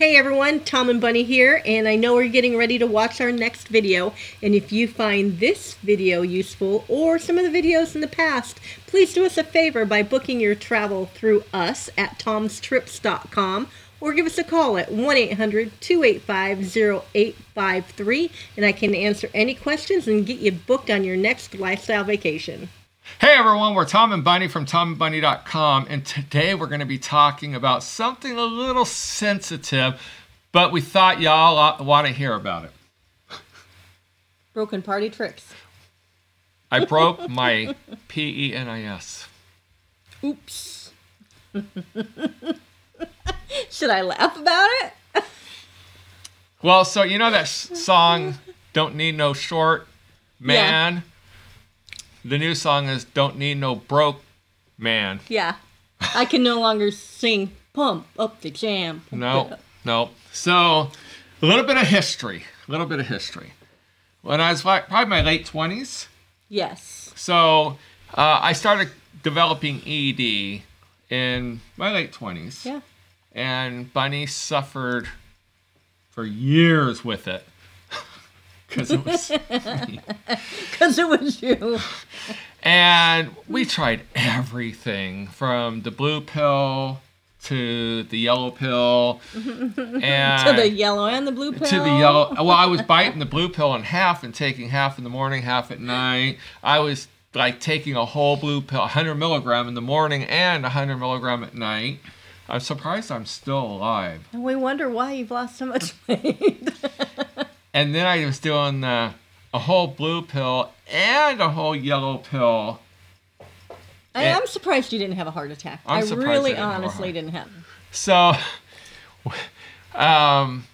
Hey everyone, Tom and Bunny here, and I know we're getting ready to watch our next video. And if you find this video useful or some of the videos in the past, please do us a favor by booking your travel through us at tomstrips.com or give us a call at 1 800 285 0853 and I can answer any questions and get you booked on your next lifestyle vacation. Hey everyone, we're Tom and Bunny from tomandbunny.com, and today we're going to be talking about something a little sensitive, but we thought y'all want to hear about it. Broken party tricks. I broke my P E N I S. Oops. Should I laugh about it? Well, so you know that song, Don't Need No Short Man? Yeah. The new song is Don't Need No Broke Man. Yeah. I can no longer sing Pump Up the Jam. No, no. So, a little bit of history. A little bit of history. When I was like, probably my late 20s. Yes. So, uh, I started developing ED in my late 20s. Yeah. And Bunny suffered for years with it because it was because it was you. And we tried everything from the blue pill to the yellow pill and to the yellow and the blue pill to the yellow well i was biting the blue pill in half and taking half in the morning half at night. I was like taking a whole blue pill 100 milligram in the morning and 100 milligram at night. I'm surprised i'm still alive. And we wonder why you've lost so much weight and then I was doing uh, a whole blue pill and a whole yellow pill. I, am surprised you didn't have a heart attack. I'm i really, I honestly didn't have. So, um,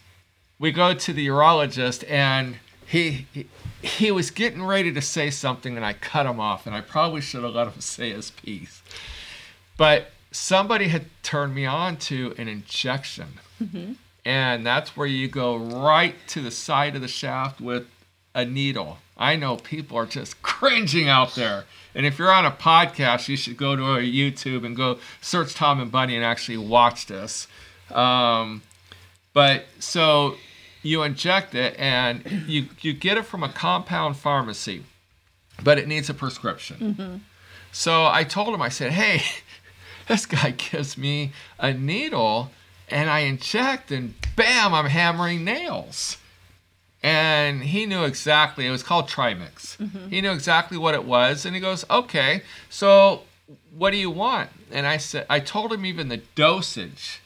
we go to the urologist, and he, he he was getting ready to say something, and I cut him off, and I probably should have let him say his piece. But somebody had turned me on to an injection. Mm-hmm and that's where you go right to the side of the shaft with a needle. I know people are just cringing out there. And if you're on a podcast, you should go to YouTube and go search Tom and Bunny and actually watch this. Um, but so you inject it and you, you get it from a compound pharmacy, but it needs a prescription. Mm-hmm. So I told him, I said, hey, this guy gives me a needle and I inject, and bam, I'm hammering nails. And he knew exactly, it was called Trimix. Mm-hmm. He knew exactly what it was. And he goes, okay, so what do you want? And I said, I told him even the dosage.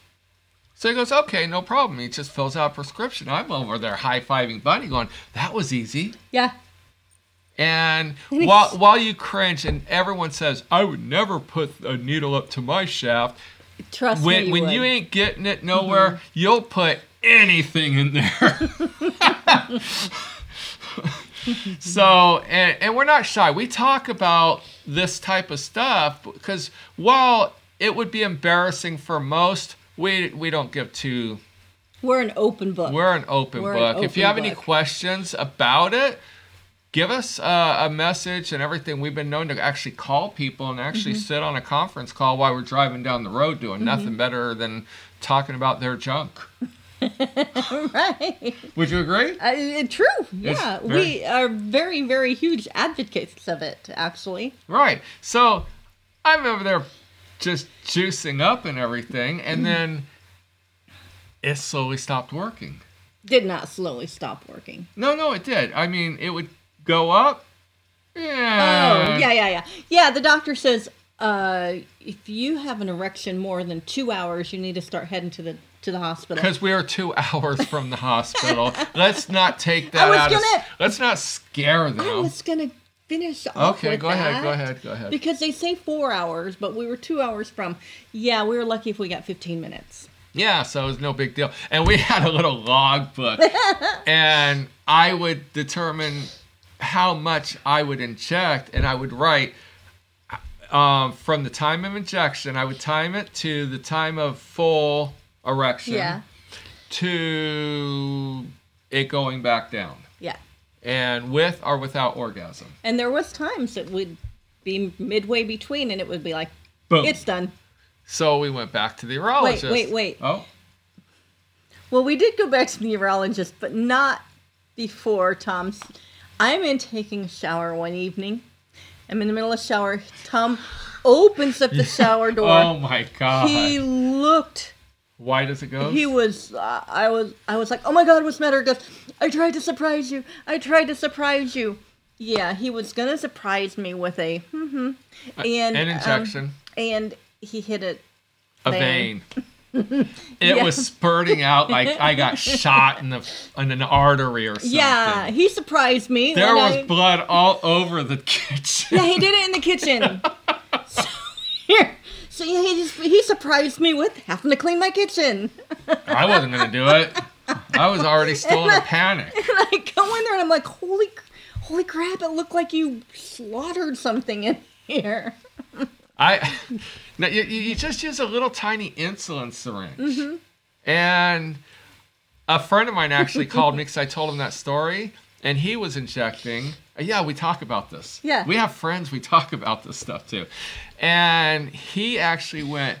So he goes, okay, no problem. He just fills out a prescription. I'm over there high fiving Bunny going, that was easy. Yeah. And while, while you cringe and everyone says, I would never put a needle up to my shaft, Trust when, me. You when would. you ain't getting it nowhere, mm-hmm. you'll put anything in there. so, and, and we're not shy. We talk about this type of stuff because while it would be embarrassing for most, we we don't give two. We're an open book. We're an open we're book. An open if you have book. any questions about it, give us uh, a message and everything. We've been known to actually call people and actually mm-hmm. sit on a conference call while we're driving down the road doing mm-hmm. nothing better than talking about their junk. right. Would you agree? Uh, true. Yeah. Very... We are very, very huge advocates of it, actually. Right. So I'm over there just juicing up and everything, and mm-hmm. then it slowly stopped working. Did not slowly stop working. No, no, it did. I mean, it would go up. Yeah. Oh, yeah, yeah, yeah. Yeah, the doctor says uh, if you have an erection more than two hours, you need to start heading to the to the hospital. Because we are two hours from the hospital. let's not take that out. Gonna, of, let's not scare them. I was gonna finish off Okay, go that ahead, go ahead, go ahead. Because they say four hours, but we were two hours from. Yeah, we were lucky if we got fifteen minutes. Yeah, so it was no big deal. And we had a little log book, and I would determine how much I would inject, and I would write um, from the time of injection. I would time it to the time of full erection. Yeah. To it going back down. Yeah. And with or without orgasm. And there was times it would be midway between, and it would be like, Boom. it's done. So we went back to the urologist. Wait, wait, wait. Oh. Well, we did go back to the urologist, but not before Tom's. I'm in taking a shower one evening. I'm in the middle of shower. Tom opens up the shower door. Oh my god. he looked. Why does it go? He was. Uh, I was. I was like, oh my god, what's the matter? He goes, I tried to surprise you. I tried to surprise you. Yeah, he was gonna surprise me with a mm-hmm, and An um, injection. and he hit it. a vein. vein. It Yeah. was spurting out like I got shot in the in an artery or something. Yeah, he surprised me. There was I- blood all over the kitchen. Yeah, he did it in the kitchen. so, here, so yeah, he just he surprised me with having to clean my kitchen. I wasn't gonna do it. I was already still in a panic. And I go in there and I'm like, holy, holy crap! It looked like you slaughtered something in here. I now you, you just use a little tiny insulin syringe, Mm-hmm. and a friend of mine actually called me because I told him that story, and he was injecting. Yeah, we talk about this. Yeah. we have friends. We talk about this stuff too, and he actually went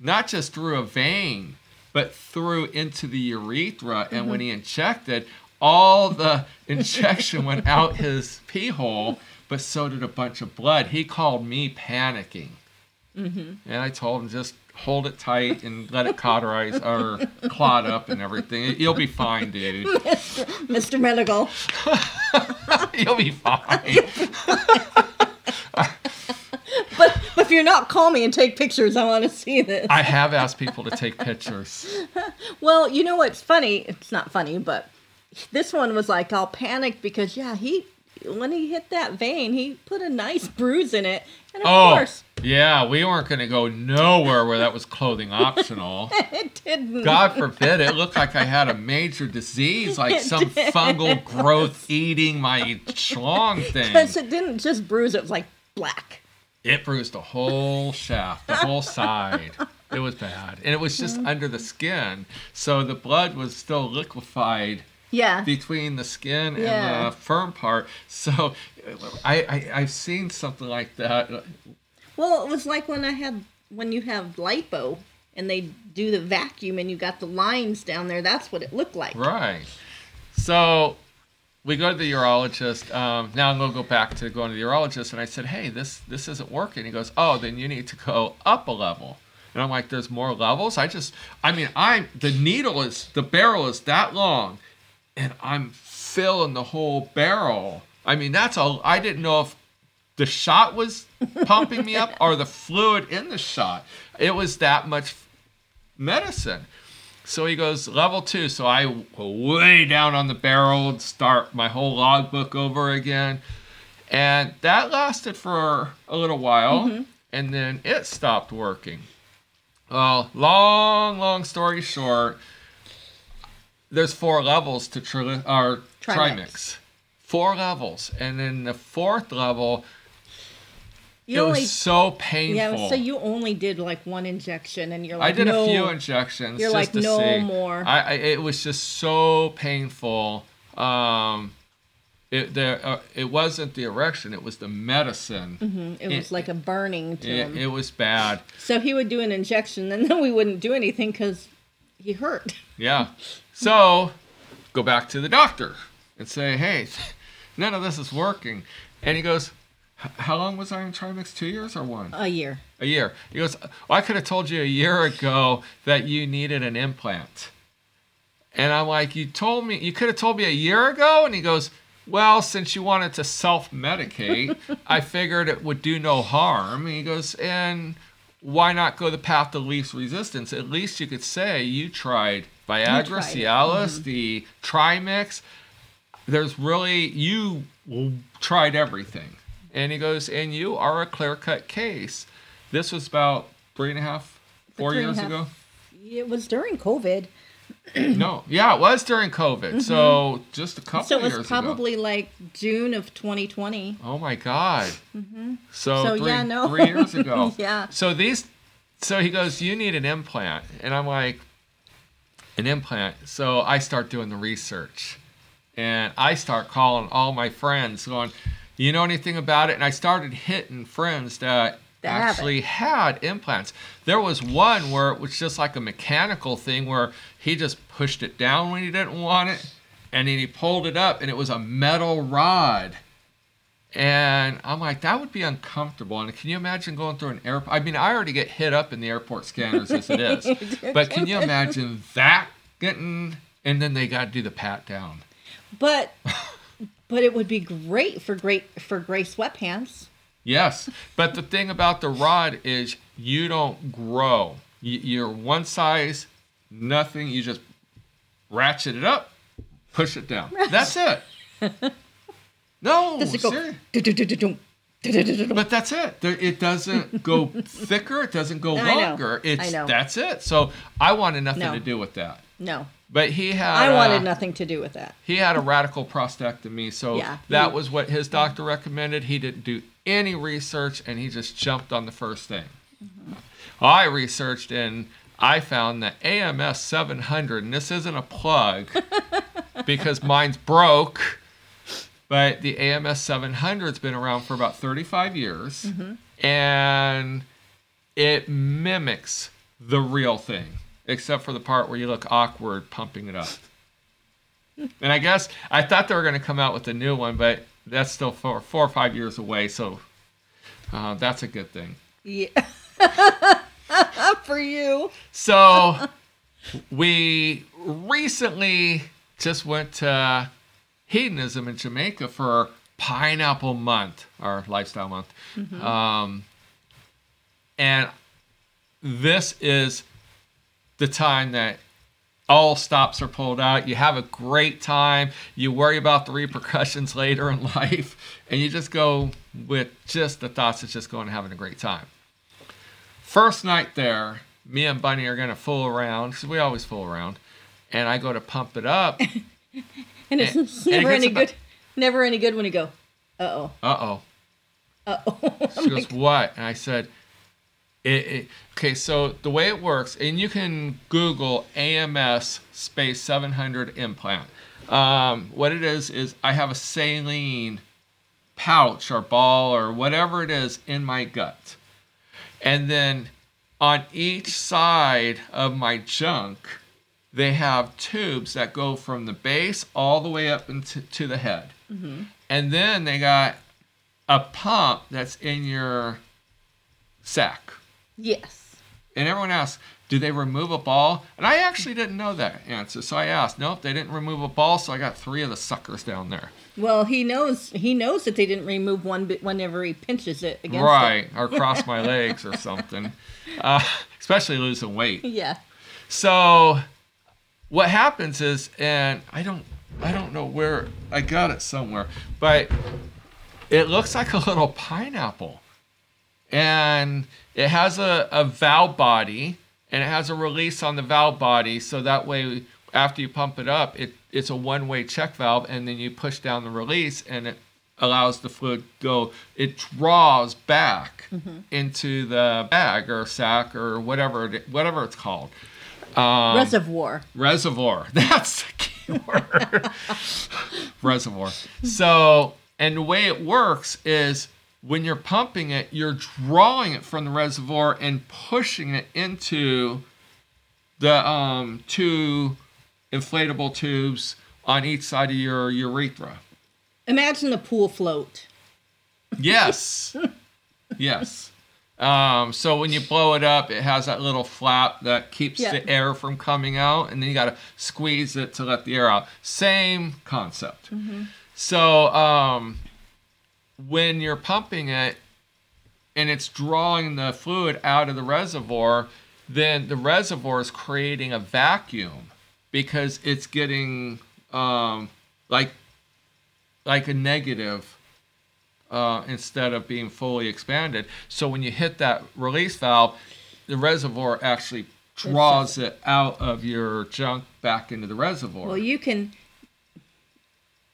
not just through a vein, but through into the urethra, and Mm-hmm. when he injected, all the injection went out his pee hole, but so did a bunch of blood. He called me panicking. Mm-hmm. And I told him just hold it tight and let it cauterize or clot up and everything. You'll be fine, dude. Mr. Medical. You'll be fine. But, but if you're not, call me and take pictures. I want to see this. I have asked people to take pictures. Well, you know what's funny? It's not funny, but this one was like all panicked because yeah, he when he hit that vein, he put a nice bruise in it, and of Oh, course yeah, we weren't going to go nowhere where that was clothing optional. it didn't. God forbid, it looked like I had a major disease, like It some did. fungal growth eating my schlong thing. Because it didn't just bruise; it was like black. It bruised the whole shaft, the whole side. It was bad. And it was just Mm-hmm. under the skin. So the blood was still liquefied Yeah. between the skin Yeah. and the firm part. So I, I, I've seen something like that. Well, it was like when I had when you have lipo and they do the vacuum and you got the lines down there. That's what it looked like. Right. So we go to the urologist. Um, now I'm going to go back to going to the urologist. And I said, hey, this, this isn't working. He goes, oh, then you need to go up a level. And I'm like, there's more levels? I just, I mean, I'm, the needle is, the barrel is that long. And I'm filling the whole barrel. I mean, that's all. I didn't know if the shot was pumping me up or the fluid in the shot. It was that much medicine. So he goes level two. So I go way down on the barrel and start my whole logbook over again. And that lasted for a little while. Mm-hmm. And then it stopped working. Well, long, long story short, there's four levels to tri- or Trimix. trimix. Four levels. And then the fourth level, You it only was so painful. yeah. So you only did like one injection, and you're like, I did no. a few injections. You're just like, to "No see. more." I, I it was just so painful. Um, it there uh, it wasn't the erection; it was the medicine. mm-hmm. It was like a burning to It, him. it was bad. so he would do an injection, and then we wouldn't do anything because he hurt. Yeah. So go back to the doctor and say, "Hey, none of this is working." And he goes, "How long was I in Trimix? Two years or one?" A year. A year. He goes, well, I could have told you a year ago that you needed an implant. And I'm like, you told me, you could have told me a year ago? And he goes, well, since you wanted to self medicate, I figured it would do no harm. And he goes, and why not go the path of least resistance? At least you could say you tried Viagra. Cialis, the Trimix. There's really, you tried everything. And he goes, and you are a clear cut case. This was about three and a half, four years half. ago. It was during COVID, no, yeah, it was during COVID. So just a couple Mm-hmm. so it years was ago. probably like June of 2020. Oh my God. So, Mm-hmm. So, three, yeah, no. three years ago. Yeah. So these, so he goes, you need an implant, and I'm like, an implant. So I start doing the research, and I start calling all my friends, going, Do you know anything about it? And I started hitting friends that have actually had implants. There was one where it was just like a mechanical thing where he just pushed it down when he didn't want it, and then he pulled it up, and it was a metal rod. And I'm like, that would be uncomfortable. And can you imagine going through an airport? I mean, I already get hit up in the airport scanners as it is. but can you imagine that getting, and then they got to do the pat down? But but it would be great for great for gray sweatpants. Yes. But the thing about the rod is you don't grow. You- You're one size, nothing. You just ratchet it up, push it down. That's it. No, Does it go? But that's it. It doesn't go thicker. It doesn't go I know. longer. It's I know. that's it. So I wanted nothing No. to do with that. No, But he had. I wanted uh, nothing to do with that. He had a radical prostatectomy, so Yeah. that was what his doctor recommended. He didn't do any research, and he just jumped on the first thing. I researched and I found that AMS 700, and this isn't a plug because mine's broke, but the AMS 700's been around for about 35 years, and it mimics the real thing, except for the part where you look awkward pumping it up. And I guess I thought they were going to come out with a new one, but that's still four, four or five years away. So uh, that's a good thing. Yeah. for you. So we recently just went to hedonism in Jamaica for Pineapple Month, our lifestyle month. Um, and this is the time that all stops are pulled out. You have a great time. You worry about the repercussions later in life, and you just go with just the thoughts of just going and having a great time. First night there, me and Bunny are gonna fool around because we always fool around, and I go to pump it up. And it's And- and it never any about- good. Never any good when you go. Uh oh. Uh oh. Uh oh. She goes, "What?" And I said, it, it, "Okay, so the way it works, and you can Google AMS space 700 implant. Um, what it is is I have a saline pouch or ball or whatever it is in my gut, and then on each side of my junk." They have tubes that go from the base all the way up into to the head. And then they got a pump that's in your sack. Yes. And everyone asks, do they remove a ball? And I actually didn't know that answer. So I asked, nope, they didn't remove a ball. So I got three of the suckers down there. Well, he knows. He knows that they didn't remove one bit whenever he pinches it against it. right. Or cross my legs or something. Uh, especially losing weight. Yeah. So what happens is, and I don't, I don't know where I got it somewhere, but it looks like a little pineapple, and it has a, a valve body, and it has a release on the valve body, so that way after you pump it up, it it's a one-way check valve, and then you push down the release, and it allows the fluid go. It draws back mm-hmm. into the bag or sack or whatever it, whatever it's called. Um, Reservoir. reservoir. That's the key word. reservoir. So, and the way it works is when you're pumping it, you're drawing it from the reservoir and pushing it into the um, two inflatable tubes on each side of your urethra. Imagine the pool float. Yes. yes. Um, so when you blow it up, it has that little flap that keeps Yeah. the air from coming out, and then you got to squeeze it to let the air out. Same concept. So um, when you're pumping it and it's drawing the fluid out of the reservoir, then the reservoir is creating a vacuum because it's getting um, like like a negative uh, instead of being fully expanded. So when you hit that release valve, the reservoir actually draws it out of your junk back into the reservoir. Well, you can.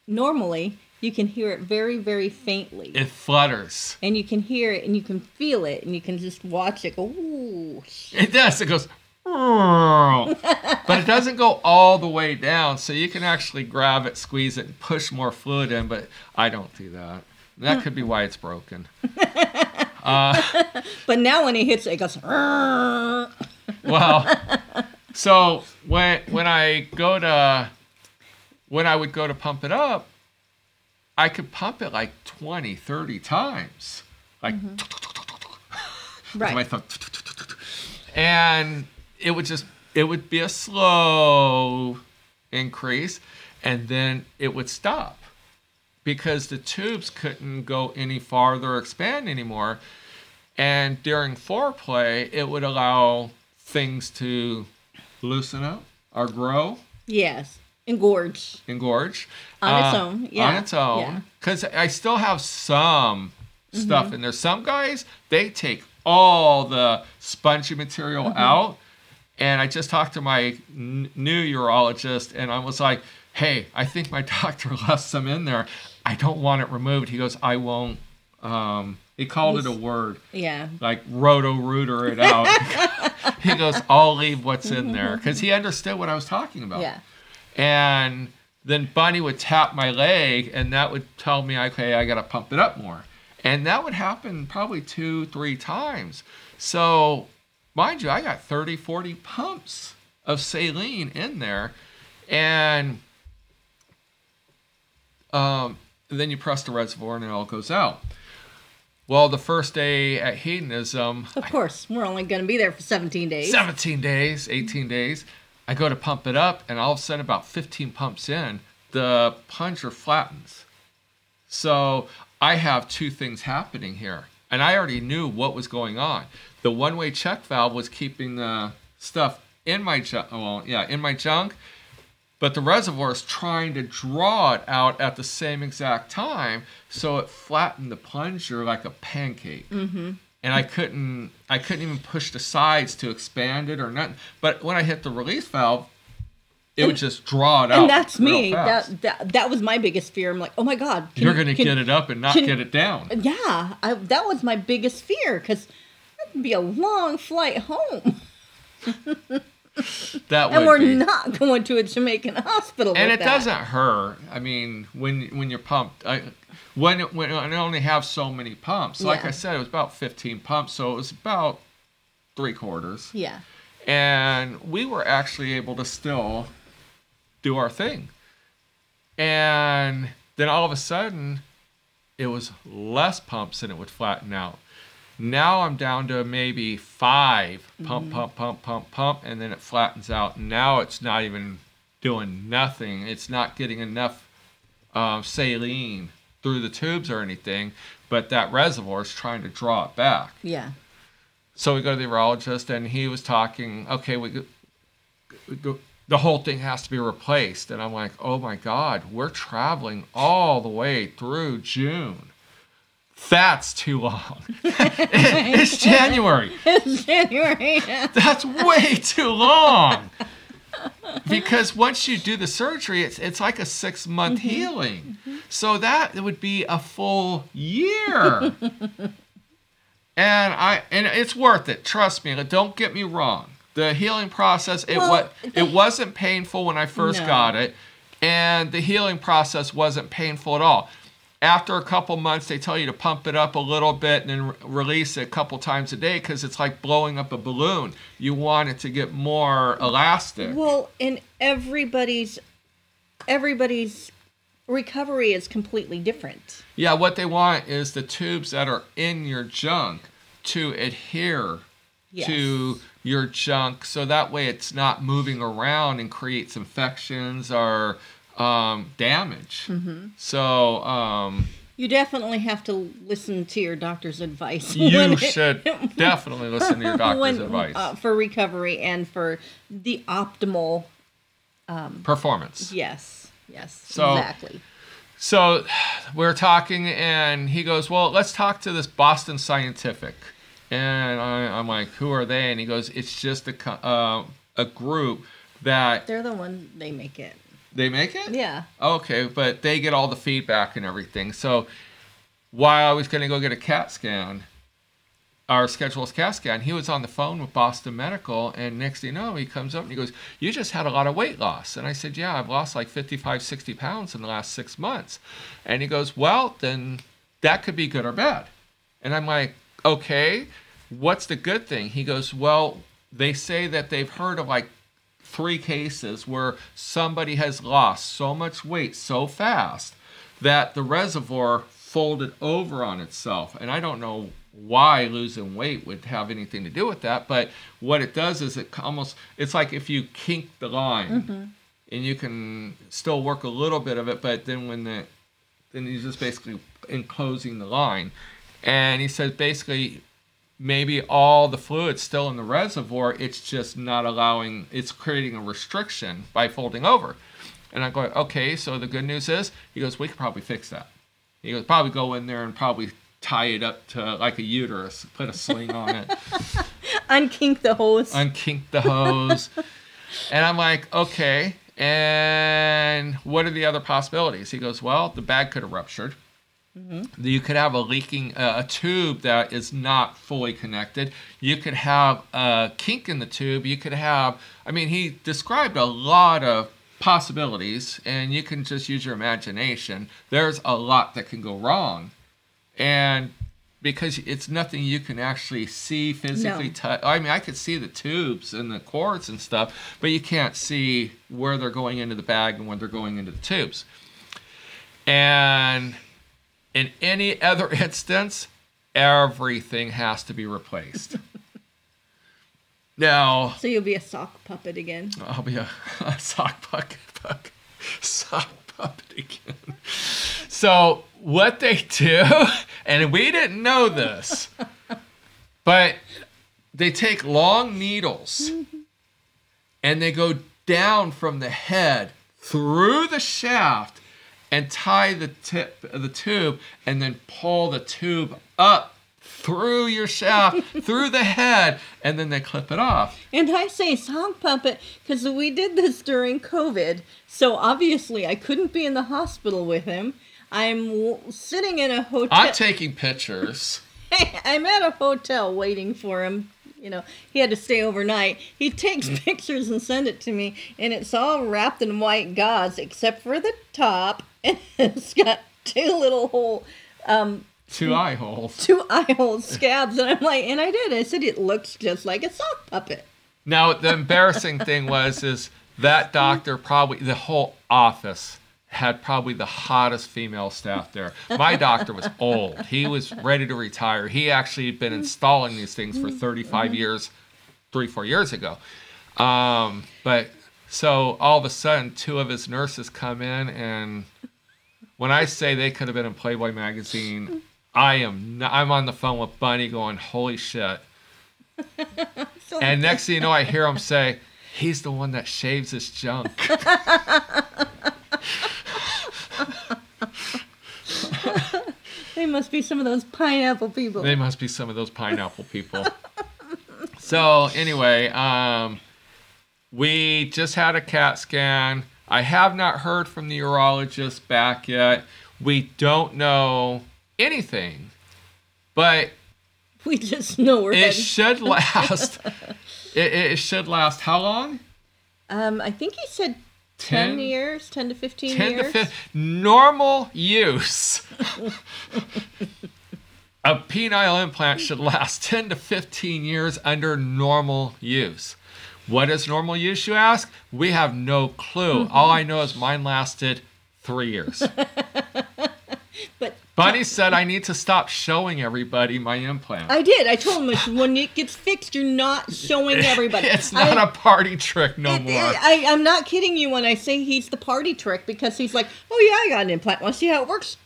Normally, you can hear it very, very faintly, it flutters. and you can hear it, and you can feel it, and you can just watch it go. Ooh. It does. It goes. but it doesn't go all the way down, so you can actually grab it, squeeze it, and push more fluid in. But I don't do that. That could be why it's broken. Uh, But now when he hits it, it goes. Well, so when when I go to when I would go to pump it up, I could pump it like 20, 30 times. Like Right. my thumb. And it would just it would be a slow increase and then it would stop because the tubes couldn't go any farther or expand anymore. And during foreplay, it would allow things to loosen up or grow, Yes. Engorge. engorge On its uh, own, yeah, On its own, yeah. Mm-hmm. because I still have some stuff in there. Some guys they take all the spongy material Mm-hmm. out, and I just talked to my n- new urologist, and I was like, "Hey, I think my doctor left some in there. I don't want it removed." He goes, "I won't." Um, he called it a word Yeah. like roto rooter it out. he goes, I'll leave what's in there because he understood what I was talking about. Yeah. And then Bunny would tap my leg, and that would tell me, okay, I got to pump it up more. And that would happen probably two, three times. So, mind you, I got 30, 40 pumps of saline in there. And um, then you press the reservoir and it all goes out. Well, the first day at hedonism, Of course, we're only going to be there for 17 days. 17 days, 18 days. I go to pump it up, and all of a sudden, about 15 pumps in, the plunger flattens. So I have two things happening here. And I already knew what was going on. The one way check valve was keeping the stuff in my junk, oh, well, yeah, in my junk, but the reservoir is trying to draw it out at the same exact time. So it flattened the plunger like a pancake mm-hmm. and I couldn't I couldn't even push the sides to expand it or nothing. But when I hit the release valve, it would just draw it out. and that's me. That, that that was my biggest fear. I'm like, oh my god, can You're gonna can- get it up and not can- get it down. Yeah, I, that was my biggest fear because that'd be a long flight home, That and we're be. not going to a Jamaican hospital. and it that. doesn't hurt. I mean, when when you're pumped, I, when when I only have so many pumps. Like Yeah. I said, it was about 15 pumps, so it was about three quarters. Yeah, and we were actually able to still do our thing. And then all of a sudden, it was less pumps and it would flatten out. Now I'm down to maybe 5 pump, pump, pump, pump, pump, and then it flattens out. Now it's not even doing nothing. It's not getting enough um, saline through the tubes or anything, but that reservoir is trying to draw it back. yeah. So we go to the urologist, and he was talking. Okay, we, we go, the whole thing has to be replaced, and I'm like, oh my god, we're traveling all the way through June. That's too long. it's January. It's January. That's way too long. Because once you do the surgery, it's it's like a six month mm-hmm. healing. So that would be a full year. and I and it's worth it. Trust me. Don't get me wrong. The healing process it Well, what it wasn't painful when I first No. got it, and the healing process wasn't painful at all. After a couple months, they tell you to pump it up a little bit and then re- release it a couple times a day because it's like blowing up a balloon. You want it to get more elastic. Well, and everybody's everybody's recovery is completely different. Yeah, what they want is the tubes that are in your junk to adhere Yes. to your junk so that way it's not moving around and creates infections or um, damage. Mm-hmm. So um, You definitely have to listen to your doctor's advice. you when it- should definitely listen to your doctor's when- advice. uh, for recovery and for the optimal. Performance. Yes, yes, So- exactly. So we're talking, and he goes, Well, let's talk to this Boston Scientific. And I, I'm like, Who are they? And he goes, It's just a, uh, a group that They're the one they make it. They make it? Yeah. Okay, but they get all the feedback and everything. So while I was going to go get a CAT scan, our scheduled CAT scan, he was on the phone with Boston Medical, and next thing you know, he comes up and he goes, You just had a lot of weight loss. And I said, Yeah, I've lost like 55, 60 pounds in the last six months. And he goes, Well, then that could be good or bad. And I'm like, okay, what's the good thing? He goes, well, they say that they've heard of like three cases where somebody has lost so much weight so fast that the reservoir folded over on itself. And I don't know why losing weight would have anything to do with that, but what it does is it almost it's like if you kink the line mm-hmm. and you can still work a little bit of it, but then when the then you're just basically enclosing the line. And he says basically maybe all the fluid's still in the reservoir, it's just not allowing it's creating a restriction by folding over. And I'm going, okay, so the good news is he goes, we could probably fix that. He goes, probably go in there and probably tie it up to like a uterus, put a sling on it, Unkink the hose. unkink the hose. and I'm like, okay. And what are the other possibilities? He goes, well, the bag could have ruptured. You could have a leaking uh, a tube that is not fully connected. You could have a kink in the tube. You could have. I mean, he described a lot of possibilities, and you can just use your imagination. There's a lot that can go wrong, and because it's nothing you can actually see physically No. touch. I mean, I could see the tubes and the cords and stuff, but you can't see where they're going into the bag and when they're going into the tubes. And in any other instance, everything has to be replaced. now, so you'll be a sock puppet again. I'll be a, a sock puppet, puck, sock puppet again. So what they do, and we didn't know this, but they take long needles mm-hmm. and they go down from the head through the shaft and tie the tip of the tube and then pull the tube up through your shaft, through the head, and then they clip it off. And I say sock puppet because we did this during COVID. So obviously I couldn't be in the hospital with him. I'm w- sitting in a hotel. I'm taking pictures. I'm at a hotel waiting for him. You know, he had to stay overnight. He takes pictures and send it to me, and it's all wrapped in white gauze except for the top, and it's got two little hole, um, Two eye holes. two eye hole scabs. And I'm like, and I did. I said it looks just like a sock puppet. Now the embarrassing thing was is that doctor probably the whole office had probably the hottest female staff there. My doctor was old. He was ready to retire. He actually had been installing these things for 35 years, three, four years ago. Um, but so all of a sudden, two of his nurses come in, and when I say they could have been in Playboy magazine, I am. Not, I'm on the phone with Bunny, going, "Holy shit!" And next thing you know, I hear him say, "He's the one that shaves his junk." they must be some of those pineapple people. they must be some of those pineapple people. so anyway, um, we just had a CAT scan. I have not heard from the urologist back yet. We don't know anything, but we just know we're it should last. it, it should last how long? Um, I think he said 10, 10 years, 10 to 15 10 years. to 15 normal use a penile implant should last 10 to 15 years under normal use what is normal use you ask we have no clue mm-hmm. all i know is mine lasted three years But bunny said i need to stop showing everybody my implant I did. I told him when it gets fixed, you're not showing everybody. it's not I, a party trick no it- more I, I'm not kidding you when I say he's the party trick because he's like, oh yeah, I got an implant. Want to see how it works?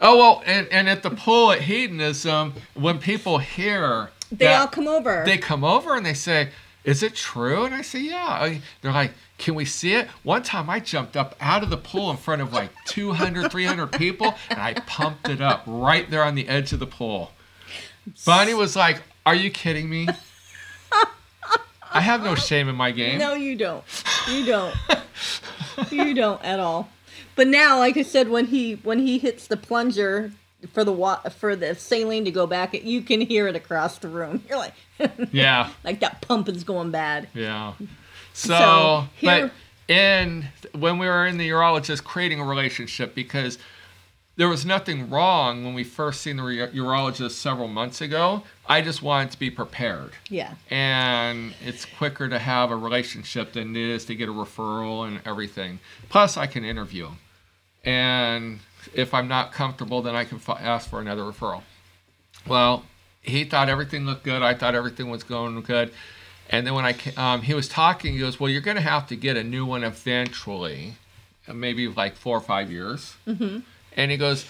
oh well and, and at the pool at hedonism when people hear They that- all come over. they come over and they say, "Is it true?" And I say, "Yeah." They're like, "Can we see it?" One time I jumped up out of the pool in front of like 200, 300 people and I pumped it up right there on the edge of the pool. Bunny was like, "Are you kidding me?" I have no shame in my game. no, you don't. You don't. you don't at all. But now, like I said, when he when he hits the plunger for the wa- for the saline to go back, you can hear it across the room. You're like, Yeah, like that pump is going bad. yeah. So, So, here- but in when we were in the urologist creating a relationship because there was nothing wrong when we first seen the re- urologist several months ago. I just wanted to be prepared. Yeah. And it's quicker to have a relationship than it is to get a referral and everything. Plus, I can interview. And if I'm not comfortable, then I can f- ask for another referral. Well, he thought everything looked good. I thought everything was going good. And then when I um, he was talking, he goes, "Well, you're going to have to get a new one eventually, uh, maybe like four or five years." Mm-hmm. And he goes,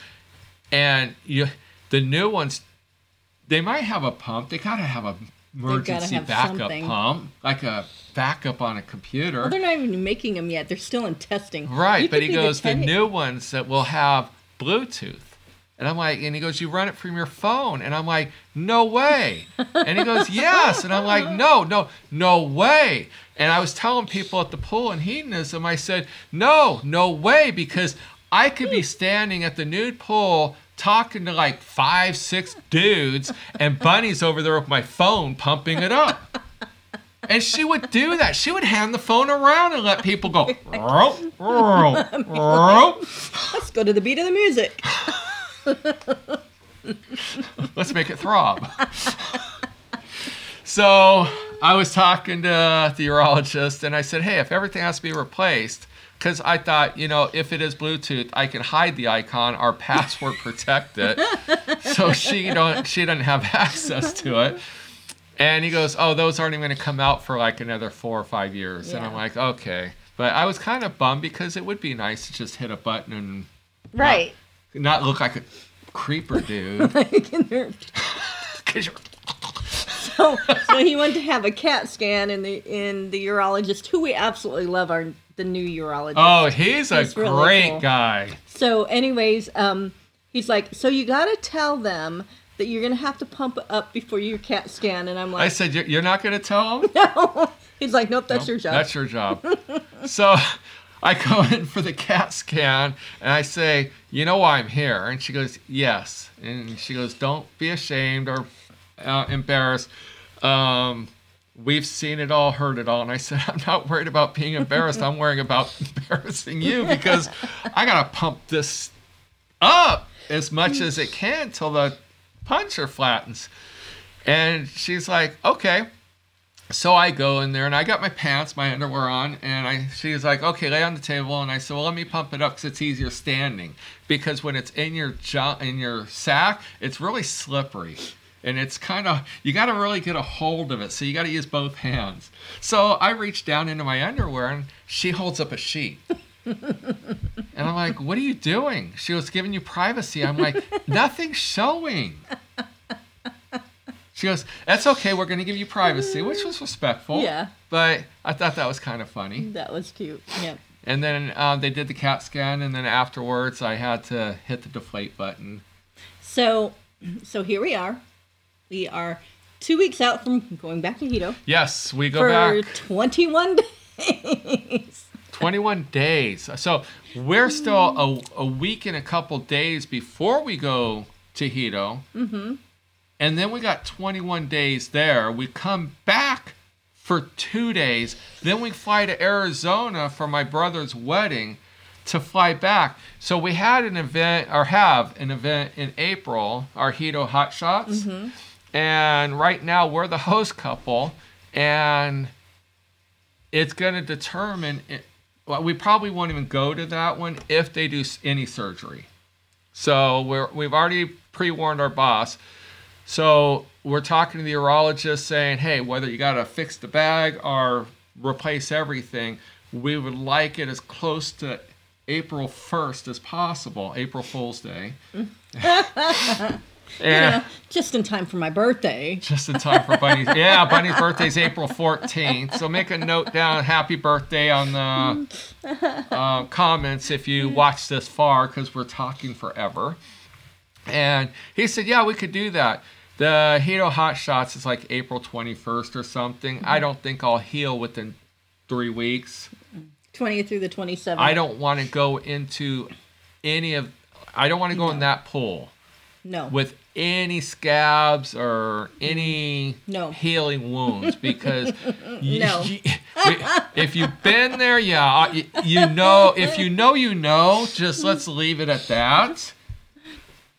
"And you, the new ones, they might have a pump. They got to have a emergency backup something. pump, like a backup on a computer." Well, they're not even making them yet. They're still in testing. Right, You but he goes, the ten- new ones that will have Bluetooth. And I'm like, and he goes, you run it from your phone. And I'm like, no way. And he goes, yes. And I'm like, no, no, no way. And I was telling people at the pool in hedonism, I said, no, no way, because I could be standing at the nude pool talking to like five, six dudes, and Bunny's over there with my phone pumping it up. And she would do that. She would hand the phone around and let people go. "Row, row, row." Let's go to the beat of the music. Let's make it throb. so I was talking to the urologist and I said, hey, if everything has to be replaced, because I thought, you know, if it is Bluetooth, I can hide the icon or password protect it, so she don't she doesn't have access to it. And he goes, oh, those aren't even going to come out for like another four or five years. And I'm like, okay. But I was kind of bummed because it would be nice to just hit a button and Right. not look like a creeper dude. so, 'Cause you're- so he went to have a CAT scan, and the in the urologist, who we absolutely love, our the new urologist. Oh, he's a really great cool. guy. So, anyways, um, he's like, so you got to tell them that you're gonna have to pump up before your CAT scan, and I'm like, I said, "You're- "You're not going to tell him." no. He's like, nope, that's Nope, your job. That's your job. so I go in for the CAT scan and I say, "You know why I'm here?" And she goes, "Yes." And she goes, "Don't be ashamed or uh, embarrassed. Um, we've seen it all, heard it all." And I said, "I'm not worried about being embarrassed. I'm worrying about embarrassing you because I gotta pump this up as much as it can till the puncher flattens." And she's like, "Okay." So I go in there and I got my pants, my underwear on, and I she's like, okay, lay on the table, and I said, well, let me pump it up because it's easier standing because when it's in your jo- in your sack, it's really slippery. And it's kind of you got to really get a hold of it, so you got to use both hands. So I reach down into my underwear and she holds up a sheet, and I'm like, "What are you doing?" She was giving you privacy. I'm like, "Nothing's showing." She goes, "That's okay. We're going to give you privacy," which was respectful. Yeah. But I thought that was kind of funny. that was cute. Yeah. And then uh, they did the CAT scan, and then afterwards, I had to hit the deflate button. So, so here we are. We are two weeks out from going back to Hedo Yes, we go back for back 21 days. 21 days. So we're still a, a week and a couple days before we go to Hedo. Mm-hmm. And then we got 21 days there. We come back for two days. Then we fly to Arizona for my brother's wedding to fly back. So we had an event, or have an event in April, our Hedo Hot Shots. And right now we're the host couple. And it's going to determine it, well, we probably won't even go to that one if they do any surgery so we're, we've already pre-warned our boss so we're talking to the urologist saying hey whether you got to fix the bag or replace everything we would like it as close to april 1st as possible april fool's day You know, just in time for my birthday. just in time for Bunny's. Yeah, Bunny's birthday's April 14th. So make a note down, happy birthday on the uh, comments if you watch this far because we're talking forever. And he said, yeah, we could do that. The Hedo Hot Shots is like April 21st or something. I don't think I'll heal within three weeks. 20th through the 27th. I don't want to go into any of, I don't want to go in that pool No. with any scabs or any No. healing wounds because you, No. you- if you've been there, yeah, you, you know. If you know, you know. Just let's leave it at that.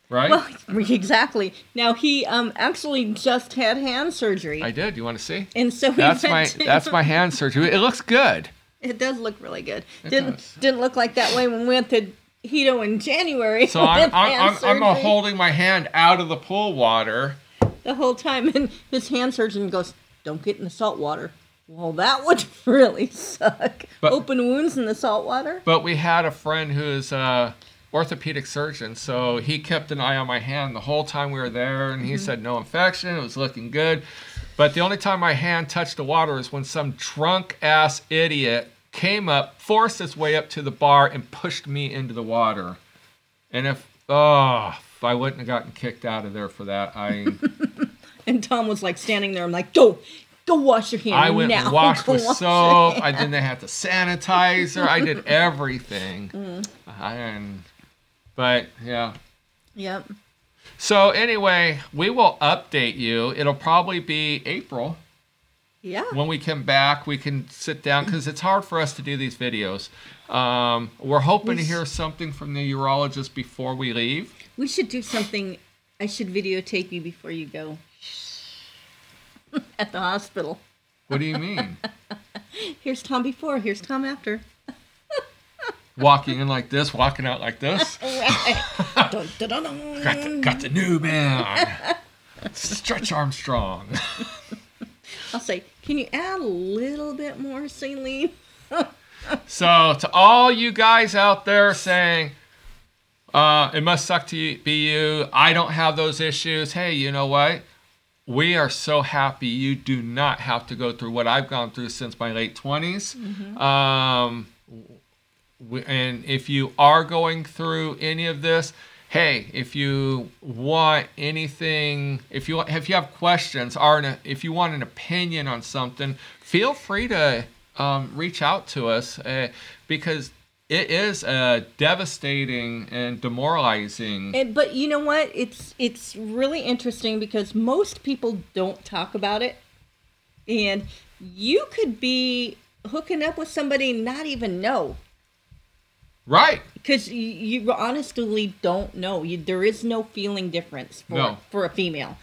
right? Well, exactly. Now he um actually just had hand surgery, I did. You want to see? and so That's my to- that's my hand surgery. It looks good. It does look really good. It didn't does. didn't look like that way when we went to Hedo in January. So I'm I'm, I'm, I'm holding my hand out of the pool water. the whole time, and his hand surgeon goes, "Don't get in the salt water." Well, that would really suck. But- Open wounds in the salt water. But we had a friend who is a orthopedic surgeon, so he kept an eye on my hand the whole time we were there, and he mm-hmm. said no infection. It was looking good. But the only time my hand touched the water is when some drunk ass idiot came up, forced his way up to the bar, and pushed me into the water. And if oh, if I wouldn't have gotten kicked out of there for that, I And Tom was like standing there. I'm like, "Go, go wash your hands I went now." washed Go with wash soap. I then they had the sanitizer. I did everything. Mm. And but yeah. Yep. So anyway, we will update you. It'll probably be April Yeah. when we come back. We can sit down because it's hard for us to do these videos. Um, we're hoping to hear something from the urologist before we leave. We should do something. I should videotape you before you go. At the hospital. What do you mean? Here's Tom before. Here's Tom after. walking in like this, walking out like this. Dun, dun, dun. Got the, got the new man. Stretch Armstrong. I'll say, can you add a little bit more saline? So to all you guys out there saying, uh, it must suck to be you. I don't have those issues. Hey, you know what? We are so happy you do not have to go through what I've gone through since my late 20s. Um, and if you are going through any of this, hey, if you want anything, if you if you have questions or an, if you want an opinion on something, feel free to um, reach out to us uh, because it is uh, devastating and demoralizing. And, but you know what? It's it's really interesting because most people don't talk about it, and you could be hooking up with somebody not even know right. because you, you honestly don't know. You, there is no feeling difference for No. for a female.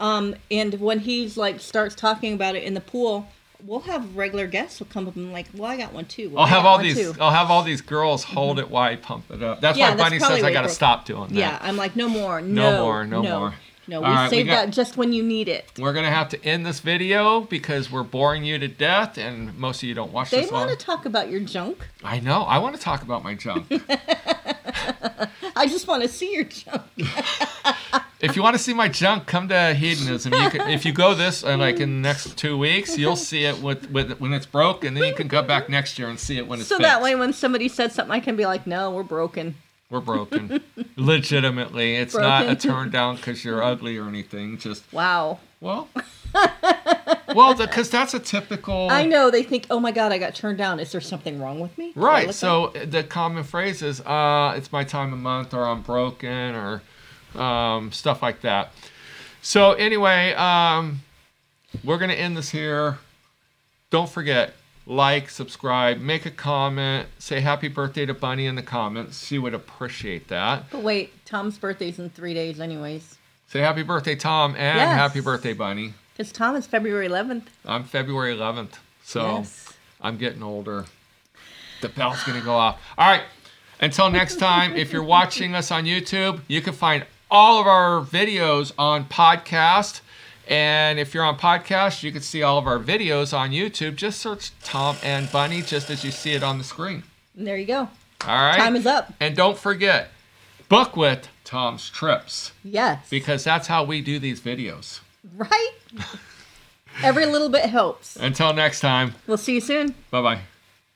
Um, and when he's like starts talking about it in the pool, we'll have regular guests will come up and like, well, I got one too. Well, I'll have all these. too." I'll have all these girls hold it while I pump it up. That's Yeah, why that's Bunny says I got to stop doing that. Yeah, I'm like, no more, No no, more, no more. No, we right, got- that just when you need it. We're gonna have to end this video because we're boring you to death, and most of you don't watch They this They want long. to talk about your junk. I know. I want to talk about my junk. I just want to see your junk. if you want to see my junk, come to hedonism. You can, if you go this uh, like in the next two weeks, you'll see it with, with when it's broke, and then you can go back next year and see it when it's So fixed. that way, when somebody says something, I can be like, no, we're broken. We're broken. Legitimately, it's not a turn down because you're ugly or anything. Just Wow. well, well, because that's a typical. I know they think, oh my God, I got turned down. Is there something wrong with me? Right. So uh, the common phrase is, uh, "It's my time of month," or "I'm broken," or um, stuff like that. So anyway, um, we're gonna end this here. Don't forget, like, subscribe, make a comment, say happy birthday to Bunny in the comments. She would appreciate that. But wait, Tom's birthday's in three days, anyways. Say happy birthday, Tom, and Yes. happy birthday, Bunny. Because Tom is February 11th. I'm February 11th, so Yes. I'm getting older. The bell's gonna go off. All right. Until next time, if you're watching us on YouTube, you can find all of our videos on podcast. And if you're on podcast, you can see all of our videos on YouTube. Just search Tom and Bunny just as you see it on the screen. And there you go. All right. Time is up. and don't forget, book with Tom's Trips Yes. because that's how we do these videos. right? Every little bit helps. Until next time, We'll see you soon. bye bye.